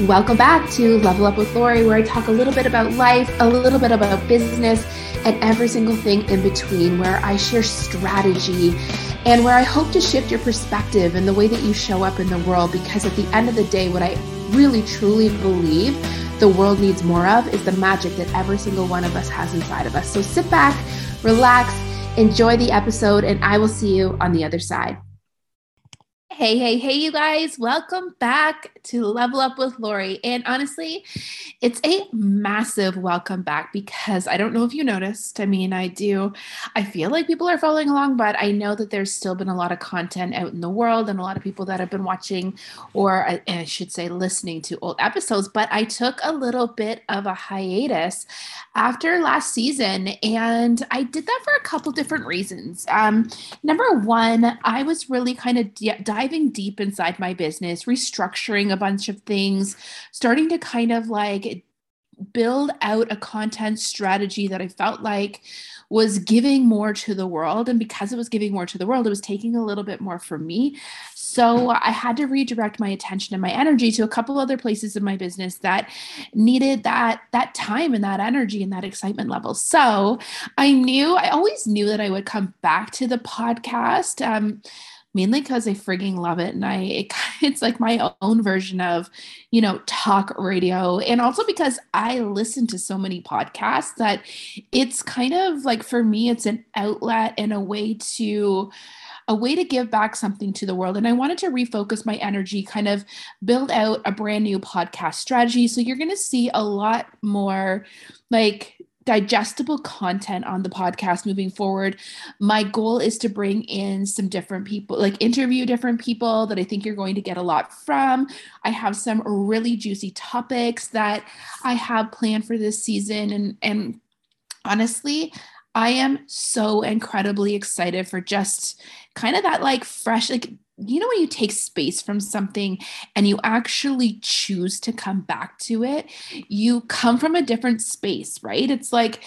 Welcome back to Level Up with Lori, where I talk a little bit about life, a little bit about business, and every single thing in between, where I share strategy and where I hope to shift your perspective and the way that you show up in the world. Because at the end of the day, what I really truly believe the world needs more of is the magic that every single one of us has inside of us. So sit back, relax, enjoy the episode, and I will see you on the other side. Hey, hey, hey, you guys, welcome back to Level Up with Lori. And honestly, it's a massive welcome back because I don't know if you noticed. I mean, I do. I feel like people are following along, but I know that there's still been a lot of content out in the world and a lot of people that have been watching, or I should say, listening to old episodes. But I took a little bit of a hiatus after last season, and I did that for a couple different reasons. Um, number one, I was really kind of diving diving deep inside my business, restructuring a bunch of things, starting to kind of like build out a content strategy that I felt like was giving more to the world. And because it was giving more to the world, it was taking a little bit more from me. So I had to redirect my attention and my energy to a couple other places in my business that needed that that time and that energy and that excitement level. So I knew I always knew that I would come back to the podcast. Um, mainly because I frigging love it. And I, it, it's like my own version of, you know, talk radio. And also because I listen to so many podcasts that it's kind of like for me, it's an outlet and a way to, a way to give back something to the world. And I wanted to refocus my energy, kind of build out a brand new podcast strategy. So you're going to see a lot more like digestible content on the podcast moving forward. My goal is to bring in some different people, like interview different people that I think you're going to get a lot from. I have some really juicy topics that I have planned for this season and and honestly, I am so incredibly excited for just kind of that like fresh like you know when you take space from something and you actually choose to come back to it? You come from a different space right? It's like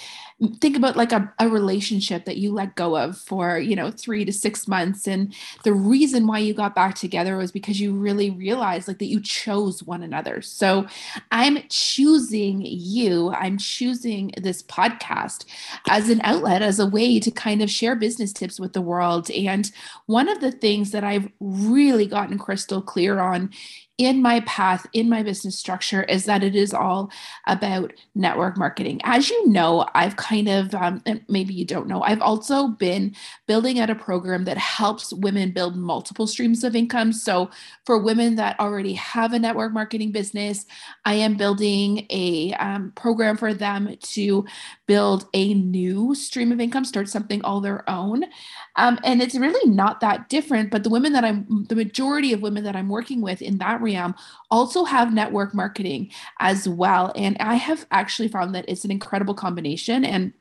think about like a, a relationship that you let go of for you know three to six months and the reason why you got back together was because you really realized like that you chose one another. So i'm choosing you. I'm choosing this podcast as an outlet as a way to kind of share business tips with the world. And one of the things that i've really gotten crystal clear on in my path, in my business structure, is that it is all about network marketing. As you know, I've kind of, um, maybe you don't know, I've also been building out a program that helps women build multiple streams of income. So, for women that already have a network marketing business, I am building a um, program for them to build a new stream of income, start something all their own. Um, and it's really not that different. But the women that I'm, the majority of women that I'm working with in that also have network marketing as well. And I have actually found that it's an incredible combination. And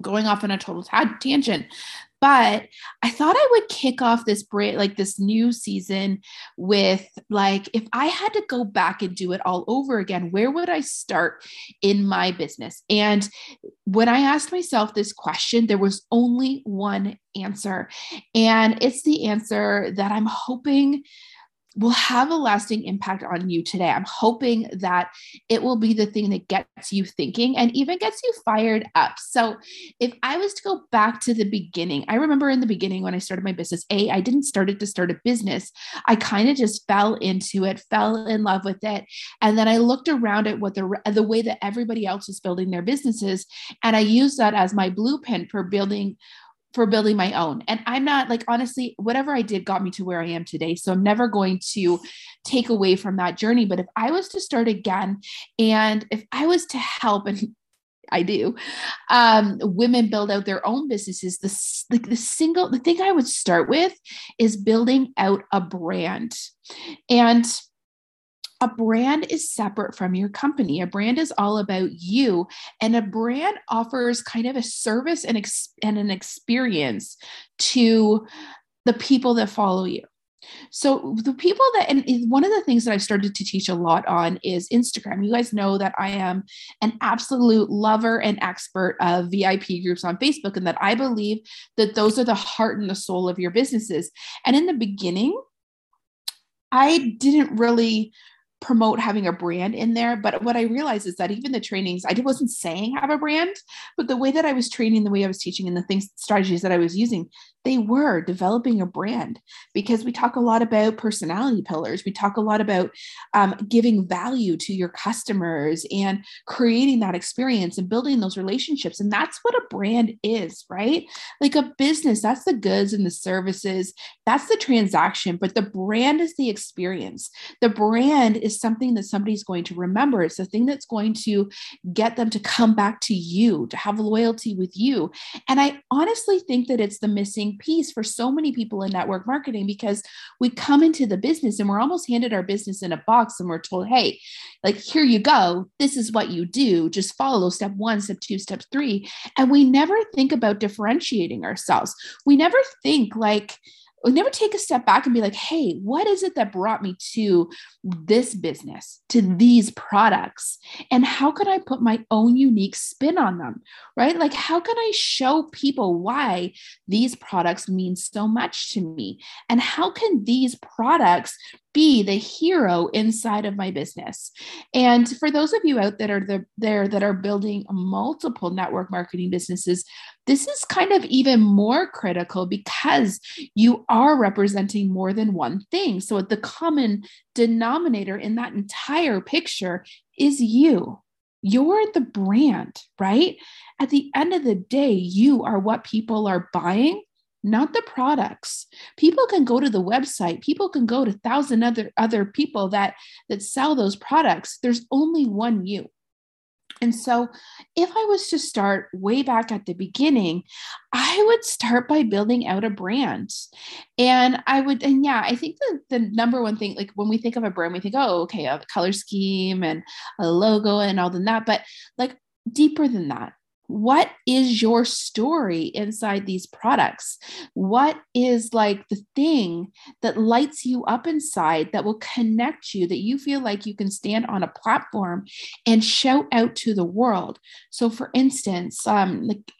going off on a total tangent but i thought i would kick off this break like this new season with like if i had to go back and do it all over again where would i start in my business and when i asked myself this question there was only one answer and it's the answer that i'm hoping will have a lasting impact on you today. I'm hoping that it will be the thing that gets you thinking and even gets you fired up. So, if I was to go back to the beginning, I remember in the beginning when I started my business, A, I didn't start it to start a business. I kind of just fell into it, fell in love with it. And then I looked around at what the, the way that everybody else was building their businesses. And I used that as my blueprint for building for building my own. And I'm not like, honestly, whatever I did got me to where I am today. So I'm never going to take away from that journey. But if I was to start again and if I was to help, and I do, um, women build out their own businesses, the, the, the single, the thing I would start with is building out a brand. And a brand is separate from your company. A brand is all about you, and a brand offers kind of a service and, ex- and an experience to the people that follow you. So the people that and one of the things that I've started to teach a lot on is Instagram. You guys know that I am an absolute lover and expert of VIP groups on Facebook and that I believe that those are the heart and the soul of your businesses. And in the beginning, I didn't really promote having a brand in there. But what I realized is that even the trainings, I wasn't saying have a brand, but the way that I was training, the way I was teaching, and the things, strategies that I was using, they were developing a brand because we talk a lot about personality pillars. We talk a lot about um, giving value to your customers and creating that experience and building those relationships. And that's what a brand is, right? Like a business, that's the goods and the services, that's the transaction, but the brand is the experience. The brand is something that somebody's going to remember. It's the thing that's going to get them to come back to you, to have loyalty with you. And I honestly think that it's the missing piece for so many people in network marketing because we come into the business and we're almost handed our business in a box and we're told, hey, like, here you go. This is what you do. Just follow step one, step two, step three. And we never think about differentiating ourselves. We never think like, never take a step back and be like, hey, what is it that brought me to this business, to these products? And how can I put my own unique spin on them? Right? Like, how can I show people why these products mean so much to me? And how can these products be the hero inside of my business. And for those of you out that are the, there that are building multiple network marketing businesses, this is kind of even more critical because you are representing more than one thing. So the common denominator in that entire picture is you. You're the brand, right? At the end of the day, you are what people are buying not the products. People can go to the website. People can go to thousand other other people that that sell those products. There's only one you. And so if i was to start way back at the beginning i would start by building out a brand. And i would and yeah i think the, the number one thing like when we think of a brand we think oh okay a color scheme and a logo and all than that. But like deeper than that what is your story inside these products? What is like the thing that lights you up inside that will connect you, that you feel like you can stand on a platform and shout out to the world? So, for instance, um, like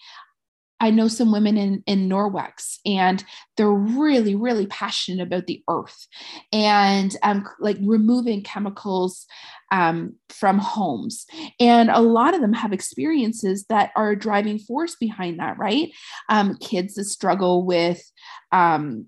I know some women in, in Norwex and they're really, really passionate about the earth and um, like removing chemicals um, from homes. And a lot of them have experiences that are a driving force behind that, right? Um, kids that struggle with um,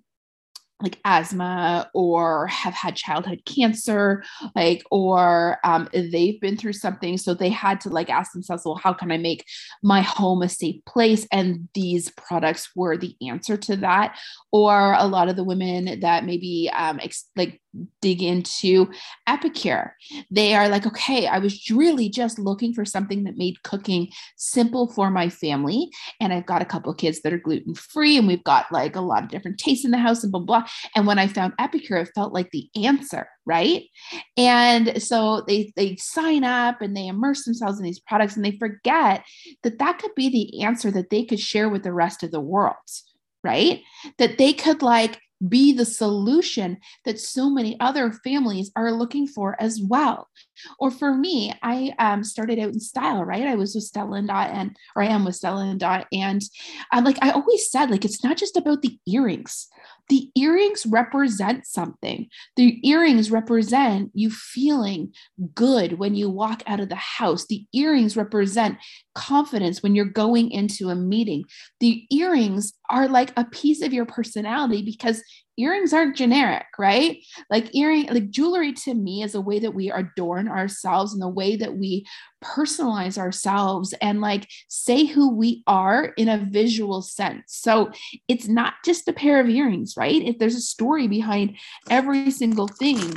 like asthma or have had childhood cancer like or um, they've been through something so they had to like ask themselves well how can i make my home a safe place? And these products were the answer to that. Or a lot of the women that maybe um, ex- like dig into epicure they are like okay i was really just looking for something that made cooking simple for my family and i've got a couple kids that are gluten free and we've got like a lot of different tastes in the house and blah blah and when I found Epicure, it felt like the answer, right? And so they they sign up and they immerse themselves in these products and they forget that that could be the answer that they could share with the rest of the world, right? That they could like be the solution that so many other families are looking for as well. Or for me, I um, started out in style, right? I was with Stella and Dot, and or I am with Stella and Dot, and uh, like I always said, like it's not just about the earrings the earrings represent something. The earrings represent you feeling good when you walk out of the house. The earrings represent confidence when you're going into a meeting. The earrings are like a piece of your personality because earrings aren't generic, right? Like earring, like jewelry to me is a way that we adorn ourselves and the way that we personalize ourselves and like say who we are in a visual sense. So it's not just a pair of earrings, right? If there's a story behind every single thing.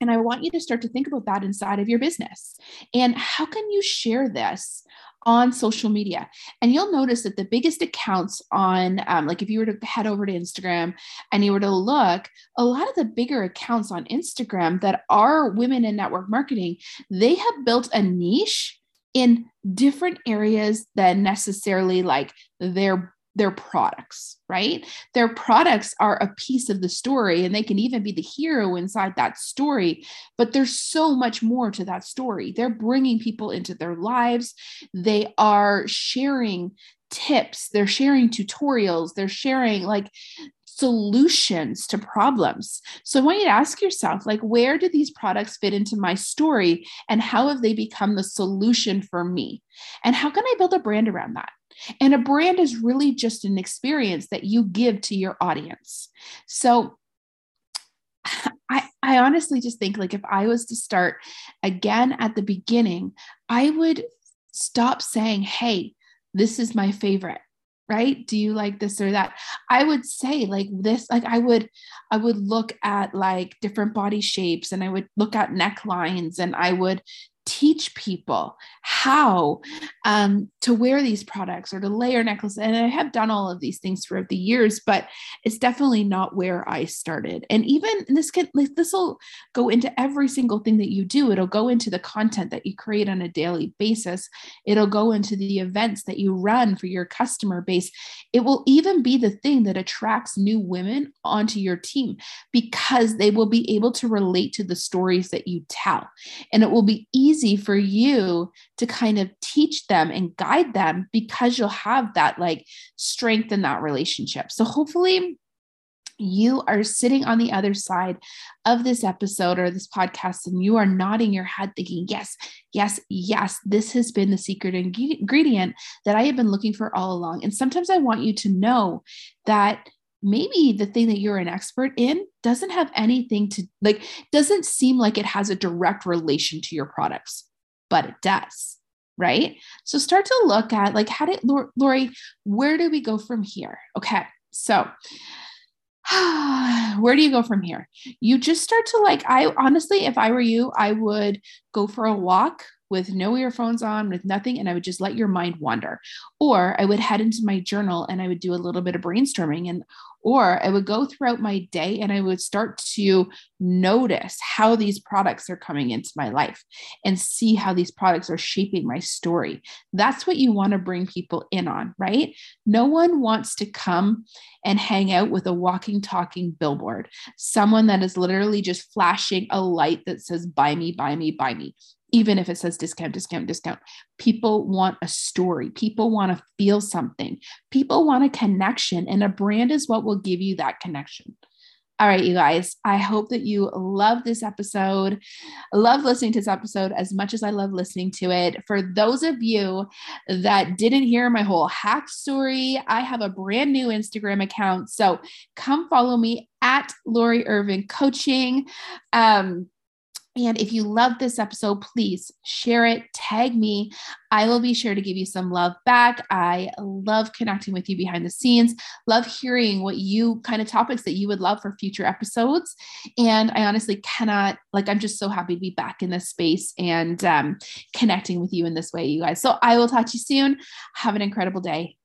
And I want you to start to think about that inside of your business. And how can you share this on social media. And you'll notice that the biggest accounts on, um, like if you were to head over to Instagram and you were to look, a lot of the bigger accounts on Instagram that are women in network marketing, they have built a niche in different areas than necessarily like their their products, right? Their products are a piece of the story and they can even be the hero inside that story, but there's so much more to that story. They're bringing people into their lives, they are sharing tips, they're sharing tutorials, they're sharing like solutions to problems. So I want you to ask yourself like where do these products fit into my story and how have they become the solution for me? And how can I build a brand around that? And a brand is really just an experience that you give to your audience. So I, I honestly just think like if I was to start again at the beginning, I would stop saying, hey, this is my favorite right? Do you like this or that? I would say like this like i would i would look at like different body shapes and i would look at necklines and i would teach people how um, to wear these products or to layer necklaces. And I have done all of these things throughout the years, but it's definitely not where I started. And even this can this will go into every single thing that you do. It'll go into the content that you create on a daily basis. It'll go into the events that you run for your customer base. It will even be the thing that attracts new women onto your team because they will be able to relate to the stories that you tell. And it will be easy easy for you to kind of teach them and guide them because you'll have that like strength in that relationship. So hopefully you are sitting on the other side of this episode or this podcast and you are nodding your head thinking yes yes yes this has been the secret ingredient that i have been looking for all along and sometimes i want you to know that maybe the thing that you're an expert in doesn't have anything to like doesn't seem like it has a direct relation to your products but it does right? So start to look at like how did lori where do we go from here? Okay so where do you go from here? You just start to like i honestly if i were you i would go for a walk with no earphones on, with nothing, and I would just let your mind wander. Or I would head into my journal and I would do a little bit of brainstorming and or I would go throughout my day and I would start to notice how these products are coming into my life and see how these products are shaping my story. That's what you want to bring people in on, right? No one wants to come and hang out with a walking, talking billboard, someone that is literally just flashing a light that says, buy me, buy me, buy me even if it says discount, discount, discount. People want a story. People want to feel something. People want a connection, and a brand is what will give you that connection. All right, you guys, I hope that you love this episode. I love listening to this episode as much as I love listening to it. For those of you that didn't hear my whole hack story, I have a brand new Instagram account. So come follow me at Lori Irvin Coaching. Um, and if you love this episode, please share it, tag me. I will be sure to give you some love back. I love connecting with you behind the scenes, love hearing what you kind of topics that you would love for future episodes. And I honestly cannot, like, I'm just so happy to be back in this space and um, connecting with you in this way, you guys. So I will talk to you soon. Have an incredible day.